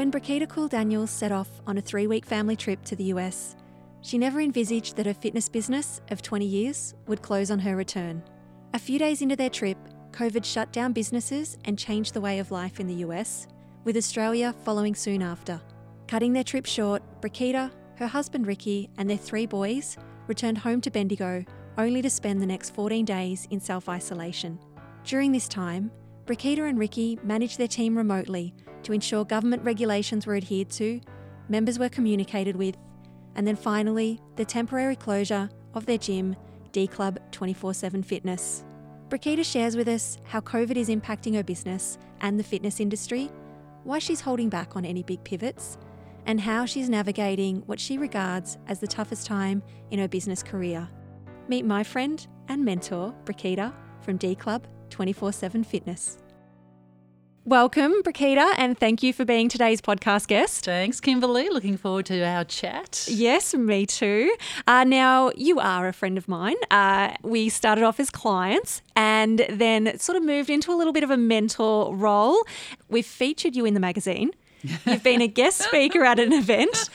When Brikitta Kool-Daniels set off on a three week family trip to the US, she never envisaged that her fitness business of 20 years would close on her return. A few days into their trip, COVID shut down businesses and changed the way of life in the US, with Australia following soon after. Cutting their trip short, Brikitta, her husband Ricky, and their three boys returned home to Bendigo only to spend the next 14 days in self isolation. During this time, Brikitta and Ricky managed their team remotely to ensure government regulations were adhered to, members were communicated with, and then finally, the temporary closure of their gym, D Club 24 7 Fitness. Brikitta shares with us how COVID is impacting her business and the fitness industry, why she's holding back on any big pivots, and how she's navigating what she regards as the toughest time in her business career. Meet my friend and mentor, Brikitta, from D Club 24 7 Fitness. Welcome, Brikitta, and thank you for being today's podcast guest. Thanks, Kimberley. Looking forward to our chat. Yes, me too. Uh, now, you are a friend of mine. Uh, we started off as clients and then sort of moved into a little bit of a mentor role. We've featured you in the magazine. You've been a guest speaker at an event.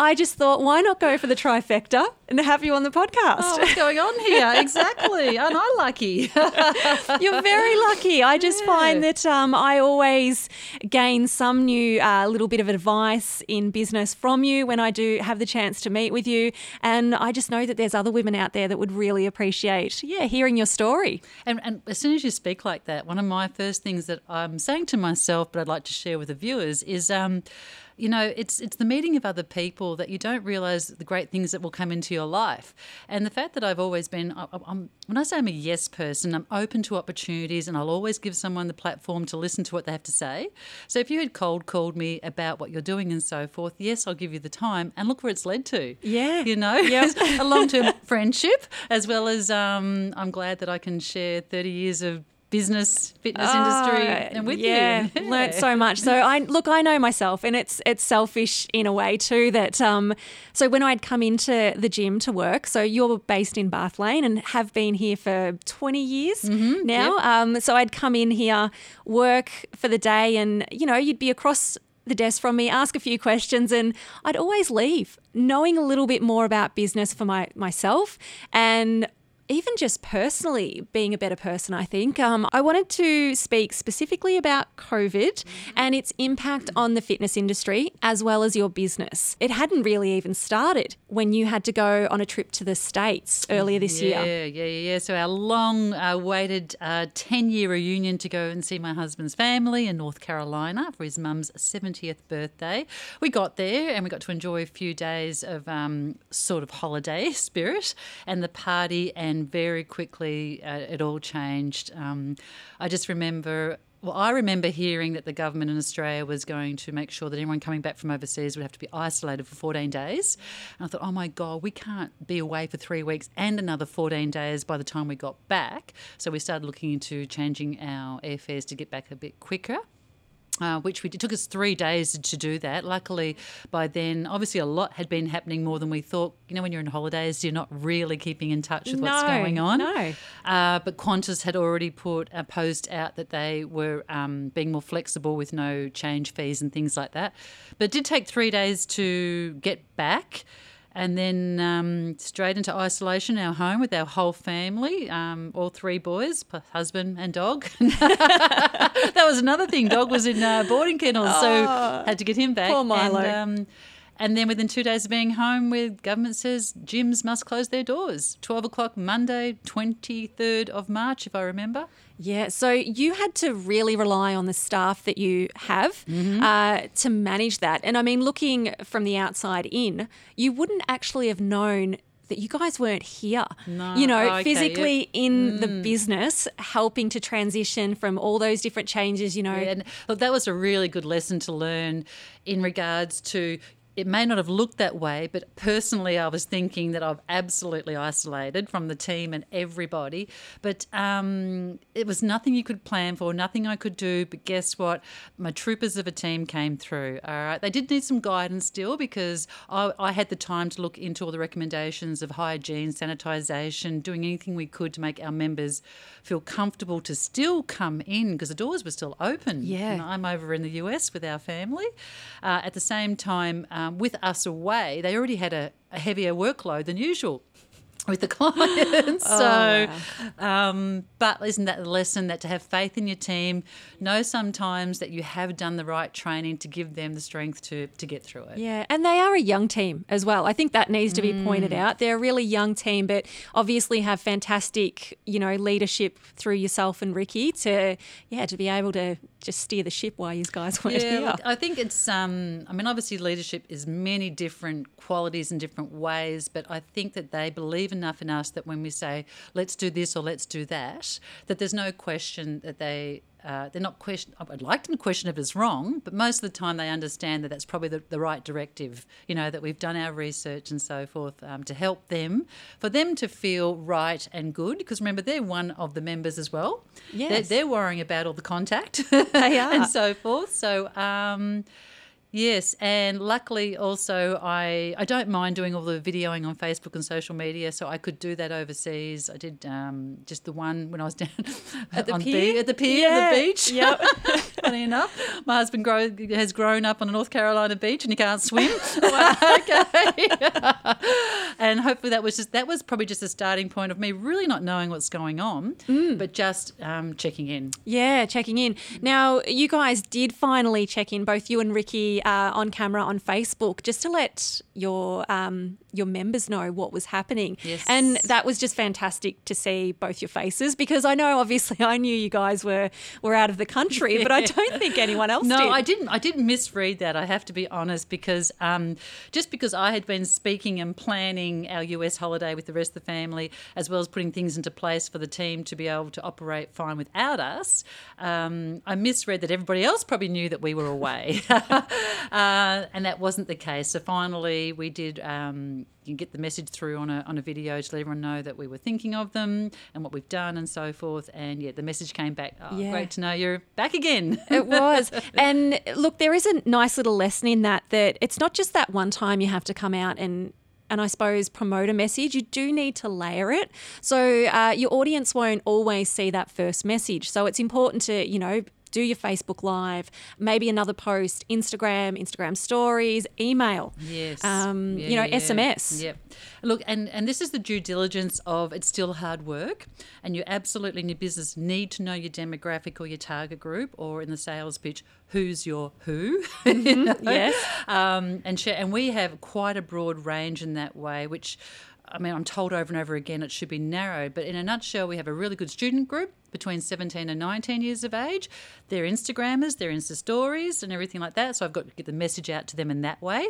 I just thought, why not go for the trifecta and have you on the podcast? Oh, what's going on here? exactly. Aren't I lucky? You're very lucky. I just yeah. find that um, I always gain some new uh, little bit of advice in business from you when I do have the chance to meet with you. And I just know that there's other women out there that would really appreciate, yeah, hearing your story. And, and as soon as you speak like that, one of my first things that I'm saying to myself, but I'd like to share with the viewers, is. Um, you know, it's it's the meeting of other people that you don't realize the great things that will come into your life. And the fact that I've always been, I'm, when I say I'm a yes person, I'm open to opportunities, and I'll always give someone the platform to listen to what they have to say. So if you had cold called me about what you're doing and so forth, yes, I'll give you the time, and look where it's led to. Yeah, you know, yep. a long term friendship, as well as um, I'm glad that I can share 30 years of business fitness oh, industry and with yeah, you. Yeah, learned so much. So I look, I know myself, and it's it's selfish in a way too. That um, so when I'd come into the gym to work, so you're based in Bath Lane and have been here for 20 years mm-hmm, now. Yep. Um, so I'd come in here, work for the day, and you know you'd be across the desk from me, ask a few questions, and I'd always leave knowing a little bit more about business for my myself. And even just personally being a better person, I think. Um, I wanted to speak specifically about COVID and its impact on the fitness industry as well as your business. It hadn't really even started when you had to go on a trip to the States earlier this yeah, year. Yeah, yeah, yeah. So our long awaited uh, 10 year reunion to go and see my husband's family in North Carolina for his mum's 70th birthday. We got there and we got to enjoy a few days of um, sort of holiday spirit and the party and very quickly uh, it all changed. Um, I just remember well, I remember hearing that the government in Australia was going to make sure that anyone coming back from overseas would have to be isolated for 14 days. And I thought, oh my God, we can't be away for three weeks and another 14 days by the time we got back. So we started looking into changing our airfares to get back a bit quicker. Uh, which we it took us three days to do that. Luckily, by then, obviously a lot had been happening more than we thought. You know, when you're in holidays, you're not really keeping in touch with no, what's going on. No. Uh, but Qantas had already put a post out that they were um, being more flexible with no change fees and things like that. But it did take three days to get back and then um, straight into isolation, our home with our whole family, um, all three boys, husband and dog. that was another thing. Dog was in uh, boarding kennels, oh, so had to get him back. Poor Milo. And, um, and then within two days of being home, with government says gyms must close their doors. 12 o'clock Monday, 23rd of March, if I remember. Yeah, so you had to really rely on the staff that you have mm-hmm. uh, to manage that. And I mean, looking from the outside in, you wouldn't actually have known that you guys weren't here. No. You know, Oh, okay, physically yep. in the business, helping to transition from all those different changes, you know. Yeah, and look, that was a really good lesson to learn in regards to. It may not have looked that way, but personally, I was thinking that I've absolutely isolated from the team and everybody. But um, it was nothing you could plan for, nothing I could do. But guess what? My troopers of a team came through. All right, they did need some guidance still because I, I had the time to look into all the recommendations of hygiene, sanitisation, doing anything we could to make our members feel comfortable to still come in because the doors were still open. Yeah. And I'm over in the US with our family. Uh, at the same time, um, with us away, they already had a, a heavier workload than usual with the clients. so, um, but isn't that the lesson that to have faith in your team, know sometimes that you have done the right training to give them the strength to, to get through it. Yeah, and they are a young team as well. I think that needs to be pointed out. They're a really young team, but obviously have fantastic, you know, leadership through yourself and Ricky to, yeah, to be able to just steer the ship while you guys weren't Yeah, here. look, I think it's. Um, I mean, obviously, leadership is many different qualities and different ways, but I think that they believe enough in us that when we say let's do this or let's do that, that there's no question that they. Uh, they're not question. I'd like them to question if it's wrong, but most of the time they understand that that's probably the, the right directive. You know that we've done our research and so forth um, to help them, for them to feel right and good. Because remember, they're one of the members as well. They're, Yes. they're worrying about all the contact. They are. and so forth. So, um, yes, and luckily also I I don't mind doing all the videoing on Facebook and social media, so I could do that overseas. I did um, just the one when I was down At the on pier? Be- at the pier, Yeah, the beach. yep. Funny enough, my husband grow, has grown up on a North Carolina beach and he can't swim. okay, and hopefully that was just that was probably just a starting point of me really not knowing what's going on, Mm. but just um, checking in. Yeah, checking in. Now, you guys did finally check in, both you and Ricky, uh, on camera on Facebook, just to let your um, your members know what was happening. Yes. And that was just fantastic to see both your faces because I know, obviously, I knew you guys were were out of the country, but I don't think anyone else No, did. I didn't. I didn't misread that. I have to be honest, because um, just because I had been speaking and planning our US holiday with the rest of the family, as well as putting things into place for the team to be able to operate fine without us, um, I misread that everybody else probably knew that we were away, uh, and that wasn't the case. So finally, we did. Um, you can get the message through on a, on a video to let everyone know that we were thinking of them and what we've done and so forth. And yeah, the message came back. Oh, Yeah. great to know you're back again. It was. And look, there is a nice little lesson in that that it's not just that one time you have to come out and and I suppose promote a message, you do need to layer it. So uh, your audience won't always see that first message. So it's important to, you know, do your Facebook Live, maybe another post, Instagram, Instagram stories, email. Yes. Um, Yeah, you know, yeah. SMS. Yep. Look, and, and this is the due diligence of it's still hard work, and you absolutely in your business need to know your demographic or your target group, or in the sales pitch, who's your who. You know? yes. Um, and share, and we have quite a broad range in that way, which. I mean, I'm told over and over again it should be narrowed, but in a nutshell, we have a really good student group between 17 and 19 years of age. They're Instagrammers, they're Insta stories, and everything like that. So I've got to get the message out to them in that way.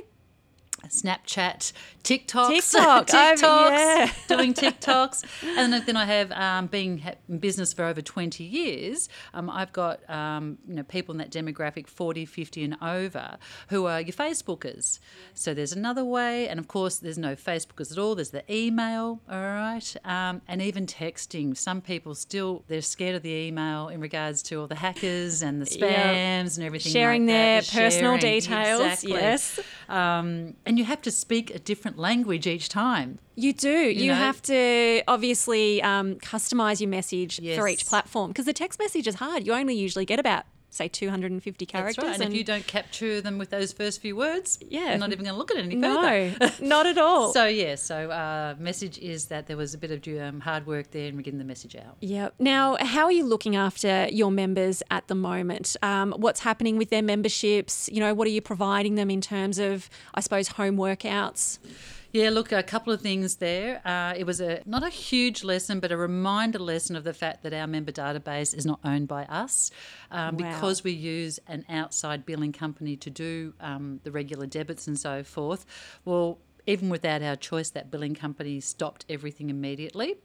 Snapchat, TikToks, TikTok, TikToks, yeah. doing TikToks, and then I have um, being in business for over twenty years. Um, I've got um, you know people in that demographic 40, 50 and over who are your Facebookers. So there's another way, and of course there's no Facebookers at all. There's the email, all right, um, and even texting. Some people still they're scared of the email in regards to all the hackers and the spams and everything. Sharing like their personal Sharing, details, exactly. yes. Um, and you have to speak a different language each time. You do. You, know? have to obviously um, customize your message for each platform because the text message is hard. You only usually get about say 250 characters. Right. And, if you don't capture them with those first few words, Yeah. you're not even going to look at it any further. no, not at all. So yeah, so uh, message is that there was a bit of um, hard work there in getting the message out. yeah. Now, how are you looking after your members at the moment? Um, what's happening with their memberships? You know, what are you providing them in terms of, I suppose, home workouts? Yeah, look, a couple of things there. Uh, it was a not a huge lesson, but a reminder lesson of the fact that our member database is not owned by us, um, Wow. because we use an outside billing company to do um, the regular debits and so forth. Well. even without our choice, that billing company stopped everything immediately.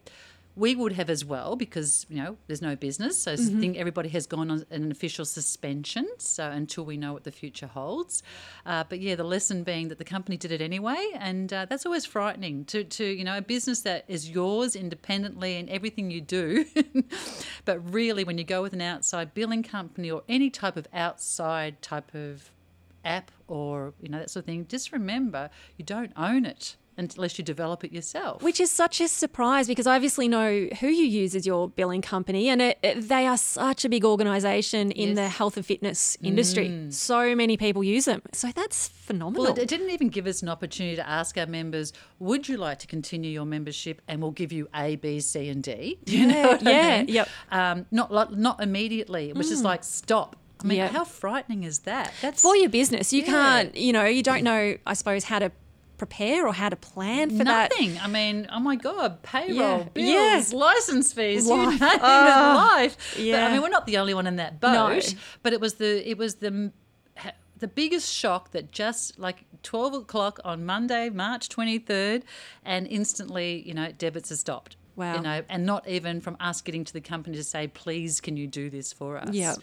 We would have as well because you know there's no business, so I think everybody has gone on an official suspension. So until we know what the future holds, uh, but yeah, the lesson being that the company did it anyway, and uh, that's always frightening to to you know a business that is yours independently in everything you do, but really when you go with an outside billing company or any type of outside type of app or you know that sort of thing, just remember you don't own it unless you develop it yourself. Which is such a surprise because I obviously know who you use as your billing company, and it, it, they are such a big organisation in Yes. the health and fitness industry. So many people use them. So that's phenomenal. Well, it, it didn't even give us an opportunity to ask our members, would you like to continue your membership? And we'll give you A, B, C, and D. You know I yeah, mean? yep. Um, not, not immediately. It was just like, stop. I mean, Yep. how frightening is that? That's For your business, you Yeah. can't, you know, you don't know, I suppose, how to prepare or how to plan for that. Nothing. I mean, oh my God, payroll, Yeah. bills, Yeah. license fees, Life. you name it, Ah. life. But, I mean, we're not the only one in that boat. No. But it was the it was the the biggest shock that just like 12 o'clock on Monday, March 23rd, and instantly, you know, debits are stopped. Wow. You know, and not even from us getting to the company to say, please, can you do this for us? Yeah.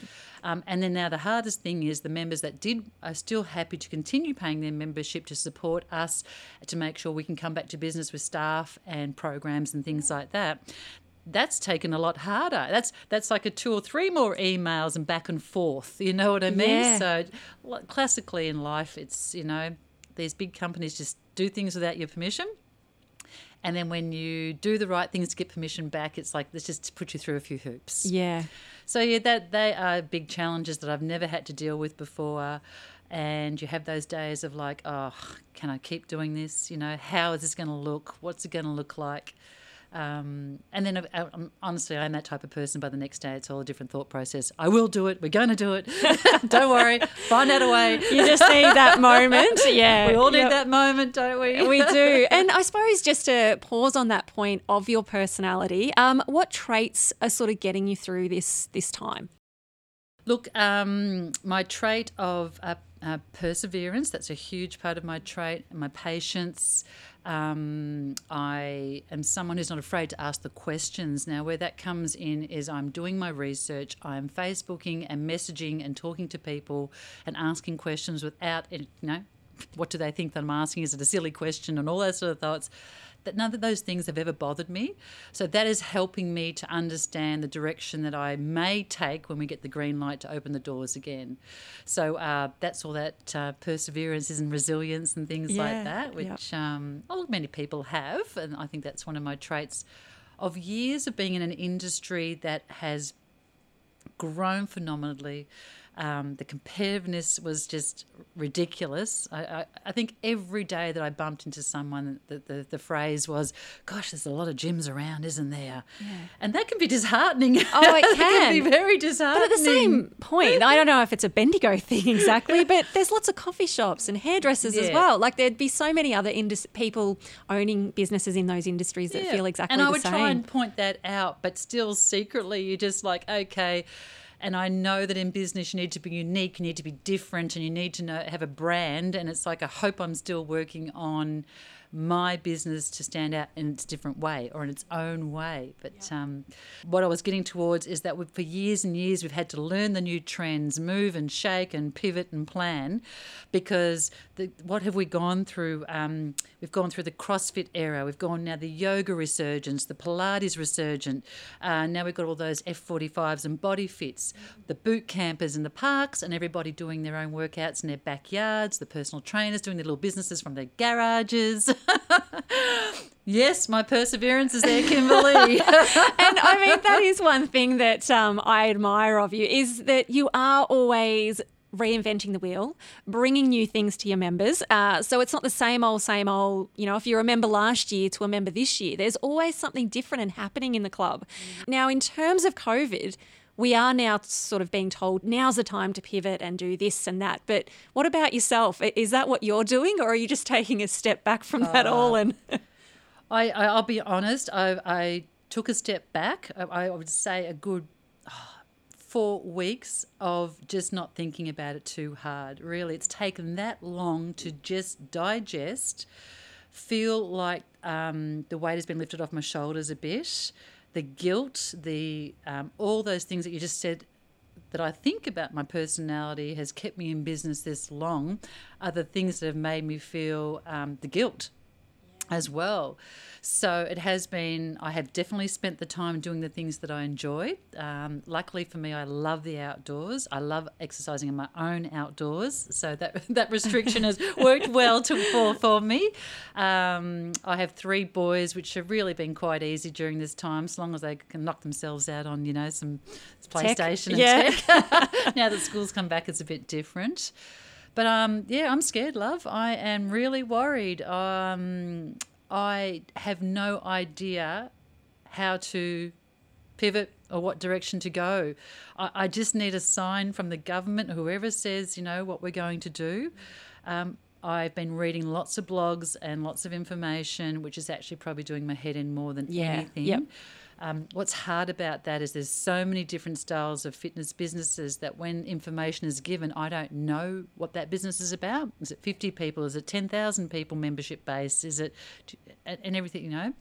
Um, and then now the hardest thing is the members that did are still happy to continue paying their membership to support us to make sure we can come back to business with staff and programs and things like that. That's taken a lot harder. That's that's like a two or three more emails and back and forth. You know what I mean? Yeah. So classically in life, it's you know these big companies just do things without your permission. And then when you do the right things to get permission back, it's like let's just put you through a few hoops. Yeah. So yeah, that they are big challenges that I've never had to deal with before. And you have those days of like, oh, can I keep doing this? You know, how is this going to look? What's it going to look like? Um, and then, uh, um, honestly, I'm that type of person. By the next day, it's all a different thought process. I will do it. We're going to do it. don't worry. Find out a way. You just need that moment. Yeah. We all need Yep. that moment, don't we? we do. And I suppose just to pause on that point of your personality, um, what traits are sort of getting you through this this time? Look, um, my trait of uh, uh, perseverance, that's a huge part of my trait, my patience. Um, I am someone who's not afraid to ask the questions. Now, where that comes in is I'm doing my research, I'm Facebooking and messaging and talking to people and asking questions without, you know, what do they think that I'm asking? Is it a silly question? And all those sort of thoughts. That none of those things have ever bothered me. So that is helping me to understand the direction that I may take when we get the green light to open the doors again. So uh, that's all that uh, perseverance is and resilience and things Yeah, like that, which um, oh, many people have. And I think that's one of my traits of years of being in an industry that has grown phenomenally. Um, the competitiveness was just ridiculous. I, I, I think every day that I bumped into someone, the, the, the phrase was, Gosh, there's a lot of gyms around, isn't there? Yeah. And that can be disheartening. Oh, it can be can. very disheartening. But at the same point, I don't know if it's a Bendigo thing exactly, but there's lots of coffee shops and hairdressers as well. Like there'd be so many other indus- people owning businesses in those industries that Yeah. feel exactly and the same. And I would same. try and point that out, but still secretly you're just like, okay. And I know that in business you need to be unique, you need to be different, and you need to know have a brand. And it's like I hope I'm still working on my business to stand out in its different way or in its own way. But um, what I was getting towards is that for years and years we've had to learn the new trends, move and shake and pivot and plan, because the, what have we gone through? Um, we've gone through the CrossFit era. We've gone now the yoga resurgence, the Pilates resurgent. Uh, now we've got all those F45s and body fits, the boot campers in the parks, and everybody doing their own workouts in their backyards. The personal trainers doing their little businesses from their garages. yes, my perseverance is there, Kimberley. and I mean, that is one thing that um, I admire of you is that you are always reinventing the wheel, bringing new things to your members. Uh, so it's not the same old, same old. You know, if you remember last year to a member this year, there's always something different and happening in the club. Now, in terms of COVID, we are now sort of being told now's the time to pivot and do this and that. But what about yourself? Is that what you're doing, or are you just taking a step back from that all? And I, I I'll be honest. I I took a step back. I, I would say a good four weeks of just not thinking about it too hard. Really, it's taken that long to just digest feel like um, the weight has been lifted off my shoulders a bit. The guilt, the um, all those things that you just said that I think about my personality has kept me in business this long are the things that have made me feel um, the guilt as well. So it has been, I have definitely spent the time doing the things that I enjoy. Um, luckily for me, I love the outdoors. I love exercising in my own outdoors. So that, that restriction has worked well to, for, for me. Um, I have three boys, which have really been quite easy during this time, as long as they can knock themselves out on, you know, some PlayStation tech. and yeah. tech. now that school's come back, it's a bit different. But um, yeah, I'm scared, love. I am really worried. Um, I have no idea how to pivot or what direction to go. I, I, just need a sign from the government, whoever says, you know, what we're going to do. Um, I've been reading lots of blogs and lots of information, which is actually probably doing my head in more than yeah. anything. Yep. Um, what's hard about that is there's so many different styles of fitness businesses that when information is given, I don't know what that business is about. Is it 50 people? Is it 10,000 people membership base? Is it, and everything, you know?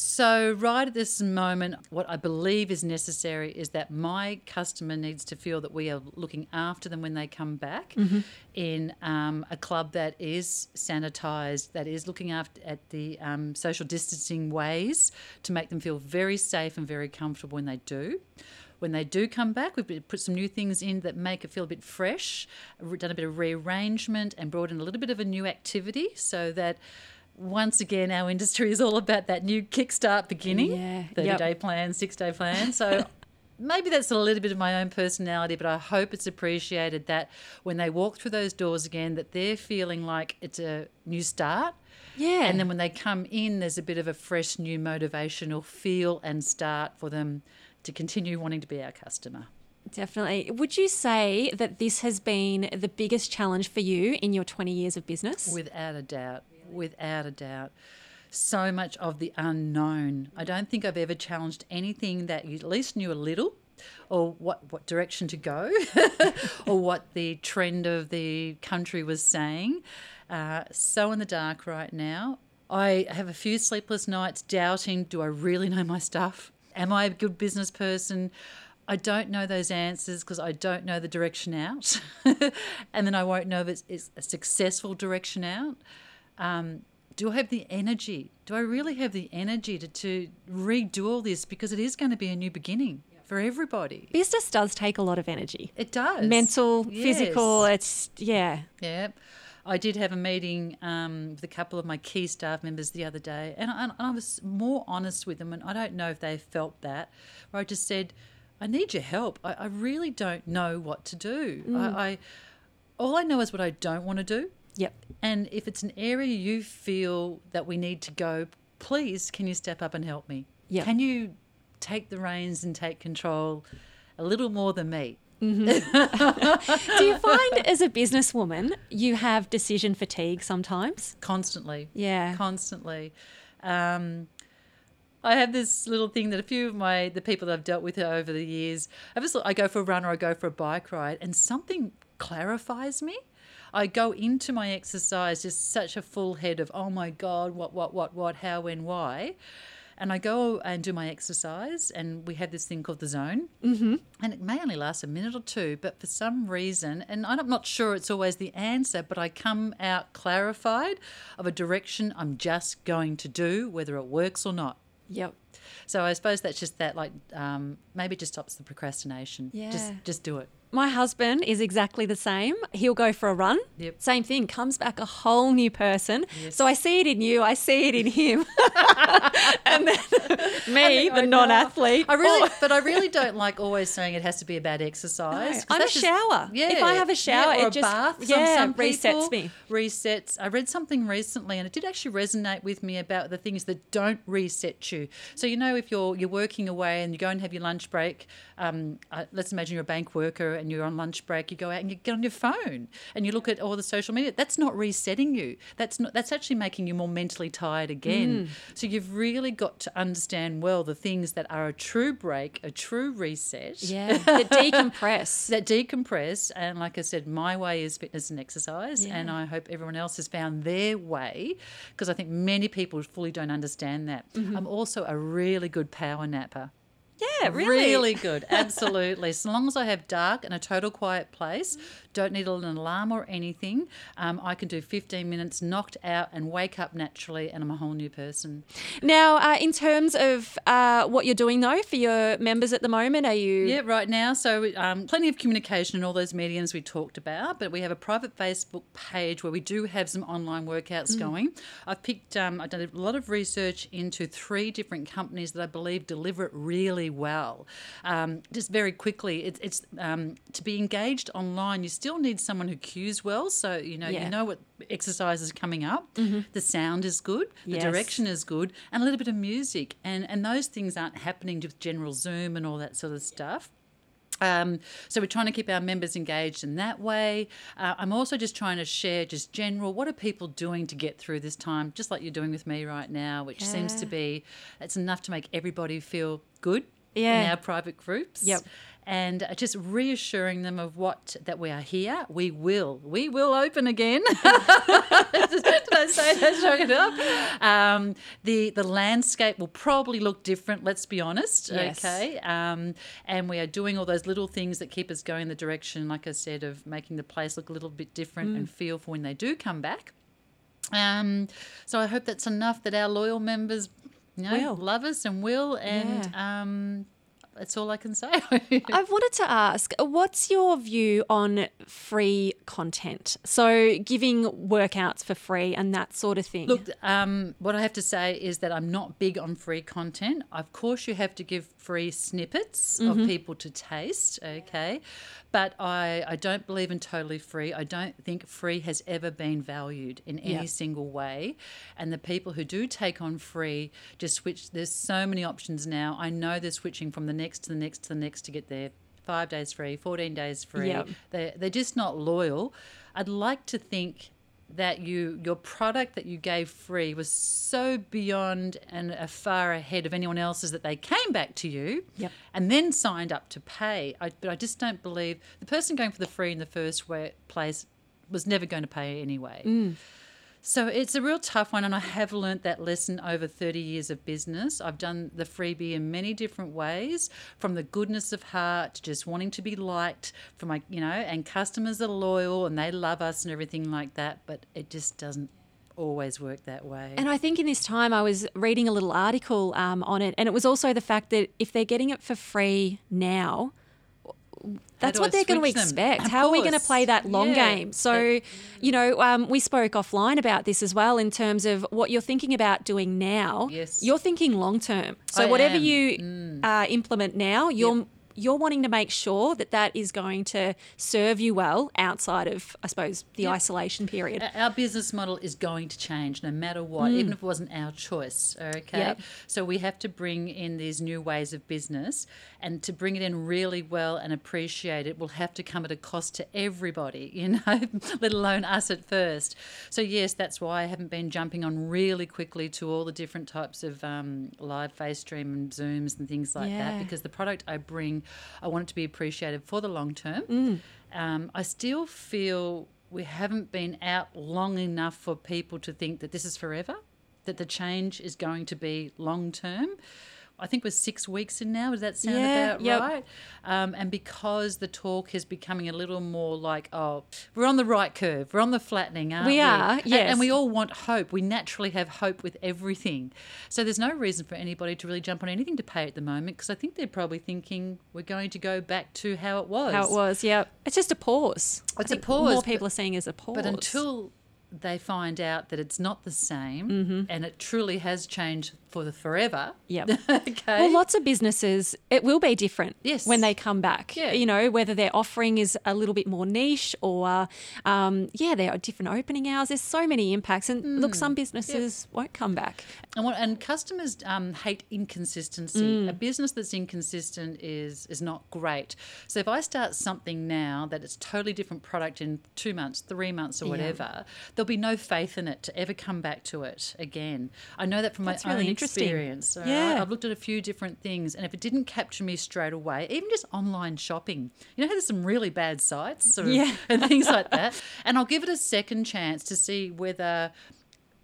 So, right at this moment, what I believe is necessary is that my customer needs to feel that we are looking after them when they come back mm-hmm. in um, a club that is sanitised, that is looking after at the um, social distancing ways to make them feel very safe and very comfortable when they do when they do come back, we've put some new things in that make it feel a bit fresh, done a bit of rearrangement, and brought in a little bit of a new activity so that once again, our industry is all about that new kickstart beginning, yeah. 30 yep. day plan, six day plan. So maybe that's a little bit of my own personality, but I hope it's appreciated that when they walk through those doors again, that they're feeling like it's a new start. Yeah. And then when they come in, there's a bit of a fresh, new motivational feel and start for them to continue wanting to be our customer. Definitely. Would you say that this has been the biggest challenge for you in your 20 years of business? Without a doubt without a doubt. So much of the unknown. I don't think I've ever challenged anything that you at least knew a little or what, what direction to go or what the trend of the country was saying. Uh, so in the dark right now. I have a few sleepless nights doubting do I really know my stuff? Am I a good business person? I don't know those answers because I don't know the direction out. and then I won't know if it's, it's a successful direction out um, do I have the energy? Do I really have the energy to, to redo all this? Because it is going to be a new beginning for everybody. Business does take a lot of energy. It does. Mental, yes. physical, it's, yeah. Yeah. I did have a meeting um, with a couple of my key staff members the other day, and I, and I, was more honest with them, and I don't know if they felt that, where I just said, I need your help. I, I really don't know what to do. Mm. I, I all I know is what I don't want to do. Yep. And if it's an area you feel that we need to go, please can you step up and help me? Yeah. Can you take the reins and take control a little more than me? Mm-hmm. Do you find as a businesswoman you have decision fatigue sometimes? Constantly. Yeah. Constantly. Um, I have this little thing that a few of my the people that I've dealt with over the years, I just I go for a run or I go for a bike ride, and something clarifies me. I go into my exercise just such a full head of, oh my God, what, what, what, what, how, when, why. And I go and do my exercise, and we have this thing called the zone. Mm-hmm. And it may only last a minute or two, but for some reason, and I'm not sure it's always the answer, but I come out clarified of a direction I'm just going to do, whether it works or not. Yep. So I suppose that's just that, like, um, maybe it just stops the procrastination. Yeah. Just, just do it. My husband is exactly the same. He'll go for a run. Yep. Same thing, comes back a whole new person. Yes. So I see it in you, I see it in him. and then me, the non athlete. I really, oh. but I really don't like always saying it has to be about exercise. No, I'm a shower. Yeah. If I have a shower, yeah, it just bath, yeah, resets me. Resets. I read something recently and it did actually resonate with me about the things that don't reset you. So, you know, if you're you're working away and you go and have your lunch break, um, uh, let's imagine you're a bank worker and you're on lunch break, you go out and you get on your phone and you look at all the social media. That's not resetting you. That's not. That's actually making you more mentally tired again. Mm. So you've really got to understand well the things that are a true break, a true reset. Yeah, that decompress. That decompress, and like I said, my way is fitness and exercise, and I hope everyone else has found their way because I think many people fully don't understand that. Mm-hmm. I'm also a really good power napper. yeah, really. good, absolutely. so long as I have dark and a total quiet place, don't need an alarm or anything, um, I can do 15 minutes knocked out and wake up naturally, and I'm a whole new person. Now, uh, in terms of uh, what you're doing though for your members at the moment, are you? Yeah, right now. So, um, plenty of communication in all those mediums we talked about, but we have a private Facebook page where we do have some online workouts going. I've picked, um, I've done a lot of research into three different companies that I believe deliver it really well. Um, just very quickly, it's, it's um, to be engaged online, you still need someone who cues well. So, you know, Yeah. you know what exercise is coming up, the sound is good, the Yes. direction is good, and a little bit of music. And, and those things aren't happening with general Zoom and all that sort of stuff. Um, so we're trying to keep our members engaged in that way. Uh, I'm also just trying to share just general what are people doing to get through this time, just like you're doing with me right now, which seems to be it's enough to make everybody feel good in our private groups. Yep. And uh, just reassuring them of what that we are here. We will. We will open again. Did I say that strong enough? Um, the the landscape will probably look different. Let's be honest. Yes. Okay. Um, and we are doing all those little things that keep us going in the direction, like I said, of making the place look a little bit different Mm. and feel for when they do come back. Um, so I hope that's enough that our loyal members, you know, Will. love us and will, and um, that's all I can say. I wanted to ask, what's your view on free content? So, giving workouts for free and that sort of thing. Look, um, what I have to say is that I'm not big on free content. Of course, you have to give free snippets Mm-hmm. of people to taste, okay? But I, I don't believe in totally free. I don't think free has ever been valued in any Yeah. single way. And the people who do take on free just switch, there's so many options now. I know they're switching from the next to the next to the next to get there. Five days free, 14 days free. Yep. They're, they're just not loyal. I'd like to think that you your product that you gave free was so beyond and uh, far ahead of anyone else's that they came back to you Yep. and then signed up to pay. I, but I just don't believe the person going for the free in the first way, place was never going to pay anyway. So it's a real tough one, and I have learnt that lesson over 30 years of business. I've done the freebie in many different ways, from the goodness of heart just wanting to be liked, for my, you know, and customers are loyal and they love us and everything like that, but it just doesn't always work that way. And I think in this time, I was reading a little article um, on it, and it was also the fact that if they're getting it for free now, that's what I they're going to expect. How are we going to play that long Yeah. game? So, you know, um, we spoke offline about this as well in terms of what you're thinking about doing now. Yes. You're thinking long term. So, I whatever am. Mm. you uh, implement now, you're. You're wanting to make sure that that is going to serve you well outside of, I suppose, the isolation period. Our- business model is going to change no matter what, even if it wasn't our choice. Okay. Yep. So we have to bring in these new ways of business, and to bring it in really well and appreciate it will have to come at a cost to everybody, you know, let alone us at first. So, yes, that's why I haven't been jumping on really quickly to all the different types of um, live face stream and Zooms and things like Yeah. that because the product I bring, I want it to be appreciated for the long term. Mm. Um, I still feel we haven't been out long enough for people to think that this is forever, that the change is going to be long term. I think we're six weeks in now. Does that sound Yeah, about yep. right? Um, and because the talk is becoming a little more like, oh, we're on the right curve, we're on the flattening, aren't we? We are, And- yes. And we all want hope. We naturally have hope with everything. So there's no reason for anybody to really jump on anything to pay at the moment because I think they're probably thinking we're going to go back to how it was. How it was, yeah. It's just a pause. I It's a pause, More but- people are seeing as a pause. But until they find out that it's not the same and it truly has changed for the forever. Yep. okay. Well, lots of businesses, it will be different Yes. when they come back. Yeah. You know, whether their offering is a little bit more niche or, um, yeah, there are different opening hours. There's so many impacts. And look, some businesses won't come back. And, what, and customers um, hate inconsistency. A business that's inconsistent is is not great. So if I start something now that it's totally different product in two months, three months, or whatever, there'll be no faith in it to ever come back to it again. I know that from That's my really own experience. right? Yeah. I've looked at a few different things, and if it didn't capture me straight away, even just online shopping, you know, how there's some really bad sites or, Yeah. and things like that, and I'll give it a second chance to see whether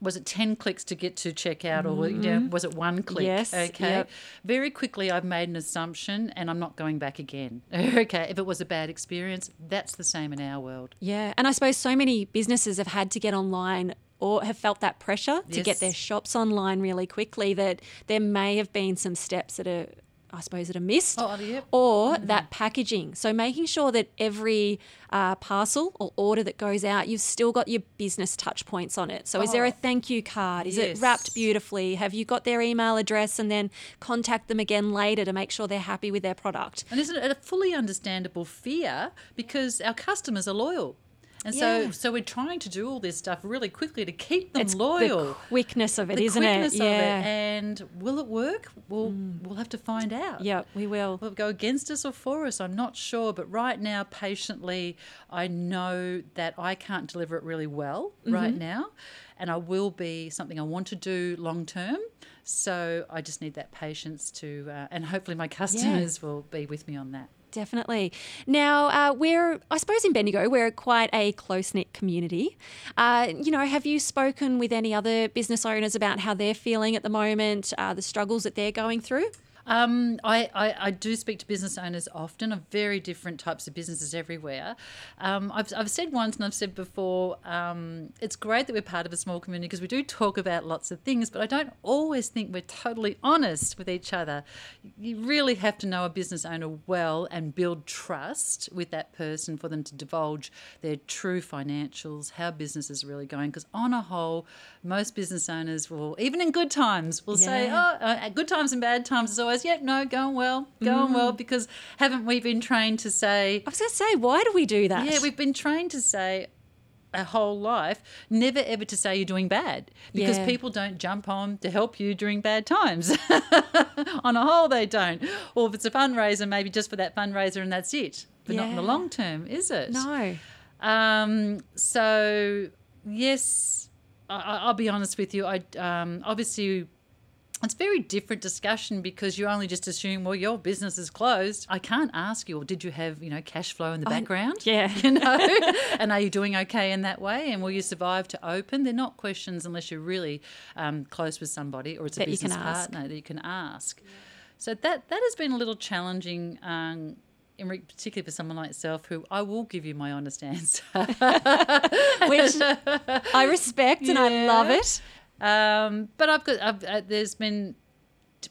was it 10 clicks to get to checkout or you know, mm. was it one click? Yes, Okay. yep. Very quickly, I've made an assumption and I'm not going back again. okay. If it was a bad experience, that's the same in our world. Yeah. And I suppose so many businesses have had to get online or have felt that pressure to get their shops online really quickly that there may have been some steps that are, I suppose, that are missed. Oh, yep. Or that packaging. So making sure that every uh, parcel or order that goes out, you've still got your business touch points on it. So is there a Oh. thank you card? Is it wrapped beautifully? Have you got their email address and then contact them again later to make sure they're happy with their product? And isn't it a fully understandable fear because our customers are loyal? And so, Yeah. so we're trying to do all this stuff really quickly to keep them It's loyal. the quickness of it, the not quickness it? of it. Yeah. Mm. And will it work? We'll we'll have to find out. Yeah, we will. Will it go against us or for us? I'm not sure. But right now, patiently, I know that I can't deliver it really well Mm-hmm. right now. And I will be something I want to do long term. So I just need that patience to, uh, and hopefully my customers will be with me on that. Definitely. Now, uh, we're, I suppose in Bendigo, we're quite a close knit community. Uh, you know, have you spoken with any other business owners about how they're feeling at the moment, uh, the struggles that they're going through? Um, I, I, I do speak to business owners often of very different types of businesses everywhere. Um, I've, I've said once and I've said before, um, it's great that we're part of a small community because we do talk about lots of things, but I don't always think we're totally honest with each other. You really have to know a business owner well and build trust with that person for them to divulge their true financials, how business is really going. Because on a whole, most business owners will, even in good times, will say, oh, uh, at good times and bad times, it's always, yep, no, going well, going well, Mm. because haven't we been trained to say, I was going to say, why do we do that? yeah, we've been trained to say a whole life, never ever to say you're doing bad because Yeah. people don't jump on to help you during bad times. on a whole, they don't. Or if it's a fundraiser, maybe just for that fundraiser and that's it, but not in the long term, is it? No. Um, so yes, I, I- I'll be honest with you. I um, obviously it's a very different discussion because you only just assume, well, your business is closed. I can't ask you, well, did you have you know cash flow in the background? yeah. you know, and are you doing okay in that way? And will you survive to open? They're not questions unless you're really um, close with somebody or it's a That can business ask. partner that you can ask. So that that has been a little challenging. Um, in re- particularly for someone like yourself, who I will give you my honest answer. Which I respect and I love it. Um, but I've got, I've, uh, there's been,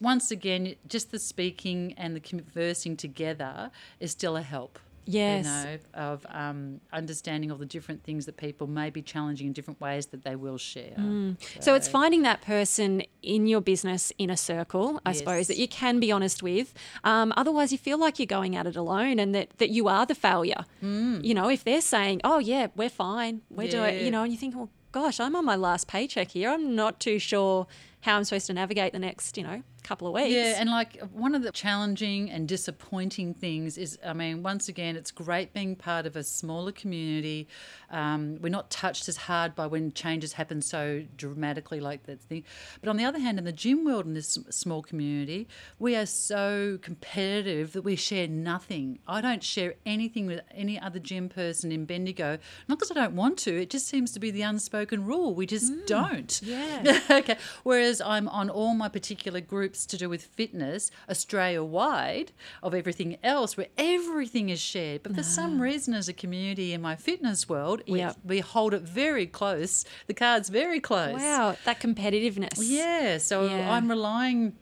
once again, just the speaking and the conversing together is still a help. Yes. You know, of um, understanding all the different things that people may be challenging in different ways that they will share. Mm. So it's finding that person in your business in a circle, I suppose, that you can be honest with. Um, otherwise, you feel like you're going at it alone and that, that you are the failure. You know, if they're saying, oh, yeah, we're fine, we're doing, you know, and you think, well, gosh, I'm on my last paycheck here. I'm not too sure how I'm supposed to navigate the next, you know, couple of weeks. Yeah, and like one of the challenging and disappointing things is, I mean, once again, it's great being part of a smaller community. Um, we're not touched as hard by when changes happen so dramatically like that thing. But on the other hand, in the gym world in this small community, we are so competitive that we share nothing. I don't share anything with any other gym person in Bendigo, not because I don't want to. It just seems to be the unspoken rule. We just don't. yeah. okay. Whereas I'm on all my particular groups to do with fitness, Australia wide, of everything else, where everything is shared. But for some ah. reason, as a community in my fitness world, we, Yep. we hold it very close, the cards very close. Wow, that competitiveness. Yeah. So Yeah. I'm relying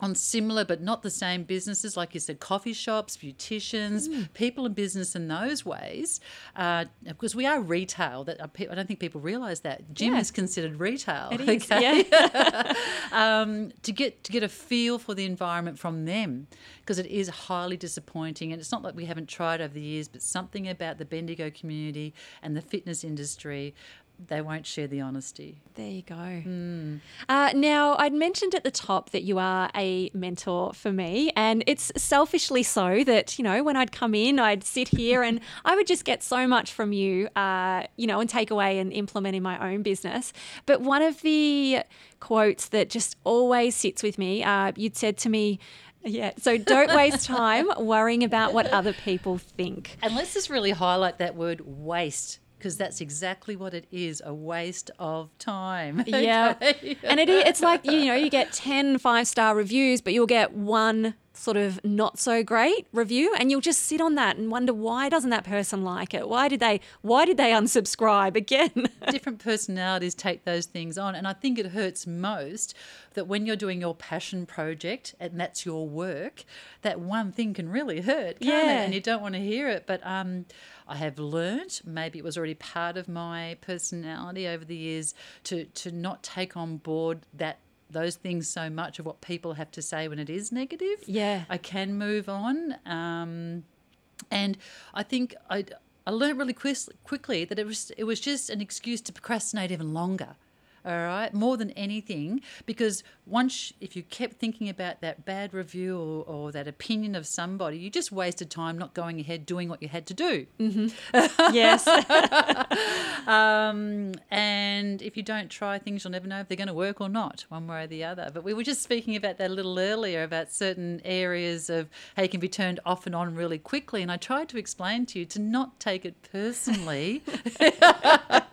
on similar but not the same businesses, like you said, coffee shops, beauticians, mm. people in business in those ways, uh, because we are retail. That uh, I don't think people realise that gym yeah. is considered retail. It is, okay? yeah. um, to get to get a feel for the environment from them, because it is highly disappointing, and it's not like we haven't tried over the years, but something about the Bendigo community and the fitness industry they won't share the honesty. There you go. Mm. Uh, now, I'd mentioned at the top that you are a mentor for me, and it's selfishly so that, you know, when I'd come in, I'd sit here and I would just get so much from you, uh, you know, and take away and implement in my own business. But one of the quotes that just always sits with me, uh, you'd said to me, yeah. So don't waste time worrying about what other people think. And let's just really highlight that word waste because that's exactly what it is a waste of time. Yeah. and it, it's like, you know, you get 10 five star reviews, but you'll get one sort of not so great review and you'll just sit on that and wonder why doesn't that person like it why did they why did they unsubscribe again different personalities take those things on and i think it hurts most that when you're doing your passion project and that's your work that one thing can really hurt yeah. It? and you don't want to hear it but um I have learned, maybe it was already part of my personality over the years, to, to not take on board that those things so much of what people have to say when it is negative. Yeah. I can move on. Um, and I think I, I learned really quickly that it was it was just an excuse to procrastinate even longer all right, more than anything, because once, if you kept thinking about that bad review or, or that opinion of somebody, you just wasted time not going ahead doing what you had to do. Mm-hmm. yes. um, and if you don't try things, you'll never know if they're going to work or not, one way or the other. But we were just speaking about that a little earlier about certain areas of how you can be turned off and on really quickly. And I tried to explain to you to not take it personally.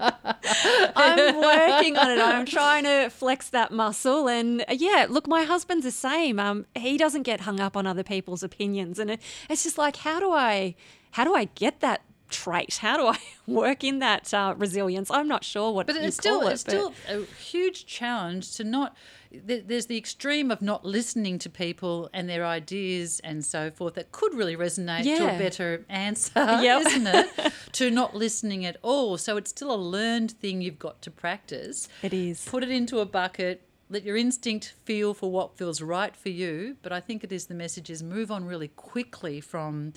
I'm working on it. I'm trying to flex that muscle. And uh, yeah, look, my husband's the same. Um, he doesn't get hung up on other people's opinions, and it, it's just like, how do I, how do I get that trait? How do I work in that uh, resilience? I'm not sure what. But it's still it, it's still a huge challenge to not. There's the extreme of not listening to people and their ideas and so forth that could really resonate yeah. to a better answer, yep. isn't it? to not listening at all. So it's still a learned thing you've got to practice. It is. Put it into a bucket, let your instinct feel for what feels right for you. But I think it is the message is move on really quickly from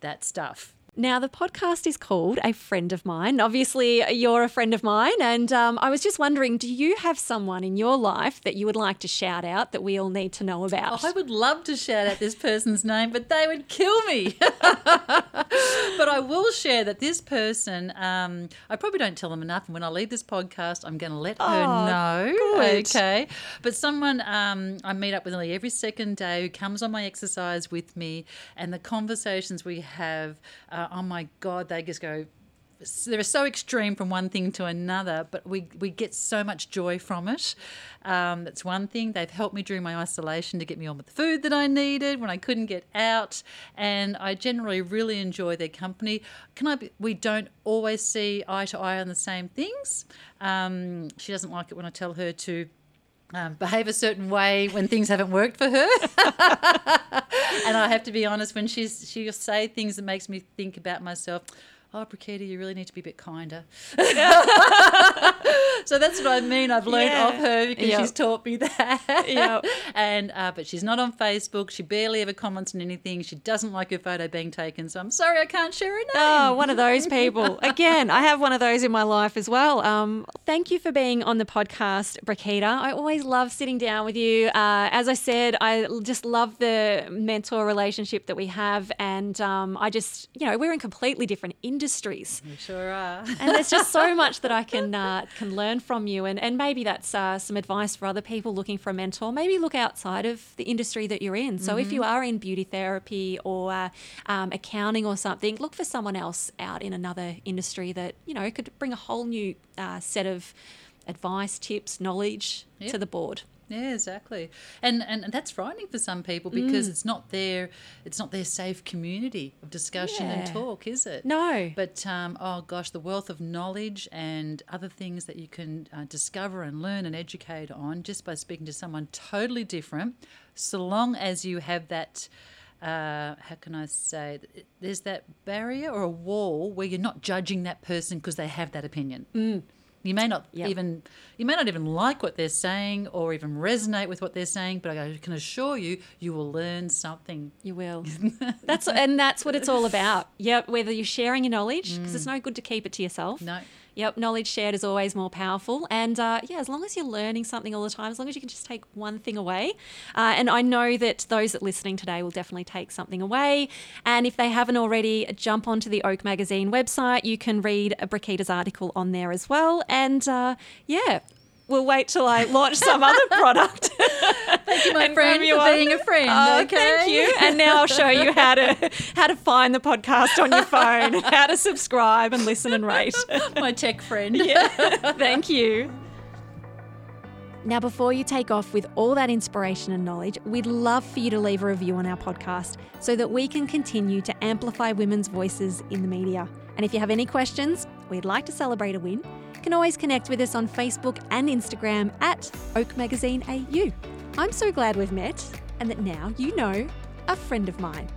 that stuff now, the podcast is called A Friend of Mine. Obviously, you're a friend of mine. And um, I was just wondering do you have someone in your life that you would like to shout out that we all need to know about? Oh, I would love to shout out this person's name, but they would kill me. but I will share that this person, um, I probably don't tell them enough. And when I leave this podcast, I'm going to let her oh, know. Good. Okay. But someone um, I meet up with nearly every second day who comes on my exercise with me, and the conversations we have. Uh, uh, oh my God, they just go, they're so extreme from one thing to another, but we, we get so much joy from it. Um, that's one thing. They've helped me during my isolation to get me on with the food that I needed when I couldn't get out, and I generally really enjoy their company. Can I? Be, we don't always see eye to eye on the same things. Um, she doesn't like it when I tell her to um, behave a certain way when things haven't worked for her. and I have to be honest, when she's she'll say things that makes me think about myself oh, Brikitta, you really need to be a bit kinder. so that's what I mean. I've learned yeah. off her because yep. she's taught me that. Yep. and uh, but she's not on Facebook. She barely ever comments on anything. She doesn't like her photo being taken. So I'm sorry, I can't share her name. Oh, one of those people. Again, I have one of those in my life as well. Um, thank you for being on the podcast, Brikitta. I always love sitting down with you. Uh, as I said, I just love the mentor relationship that we have, and um, I just, you know, we're in completely different industries industries. You sure are. and there's just so much that I can uh, can learn from you, and and maybe that's uh, some advice for other people looking for a mentor. Maybe look outside of the industry that you're in. So mm-hmm. if you are in beauty therapy or uh, um, accounting or something, look for someone else out in another industry that you know could bring a whole new uh, set of advice, tips, knowledge yep. to the board. Yeah, exactly. And, and and that's frightening for some people because it's not their it's not their safe community of discussion and talk, is it? No. But um, oh gosh, the wealth of knowledge and other things that you can uh, discover and learn and educate on just by speaking to someone totally different, so long as you have that. Uh, how can I say? There's that barrier or a wall where you're not judging that person because they have that opinion. You may not Yep. even you may not even like what they're saying or even resonate with what they're saying, but I can assure you, you will learn something. You will. That's and that's what it's all about. Yep. Whether you're sharing your knowledge, because it's mm. no good to keep it to yourself. No. Yep. Knowledge shared is always more powerful. And uh, yeah, as long as you're learning something all the time, as long as you can just take one thing away. Uh, and I know that those that listening today will definitely take something away. And if they haven't already, jump onto the Oak Magazine website. You can read a Brikitta's article on there as well. And uh, yeah. We'll wait till I launch some other product. Thank you, my And friend, you for one. being a friend. Oh, okay? thank you. And now I'll show you how to how to find the podcast on your phone, how to subscribe and listen and rate. my tech friend. Yeah. Thank you. Now, before you take off with all that inspiration and knowledge, we'd love for you to leave a review on our podcast so that we can continue to amplify women's voices in the media. And if you have any questions, we'd like to celebrate a win, can always connect with us on Facebook and Instagram at Oak Magazine AU. I'm so glad we've met and that now you know a friend of mine.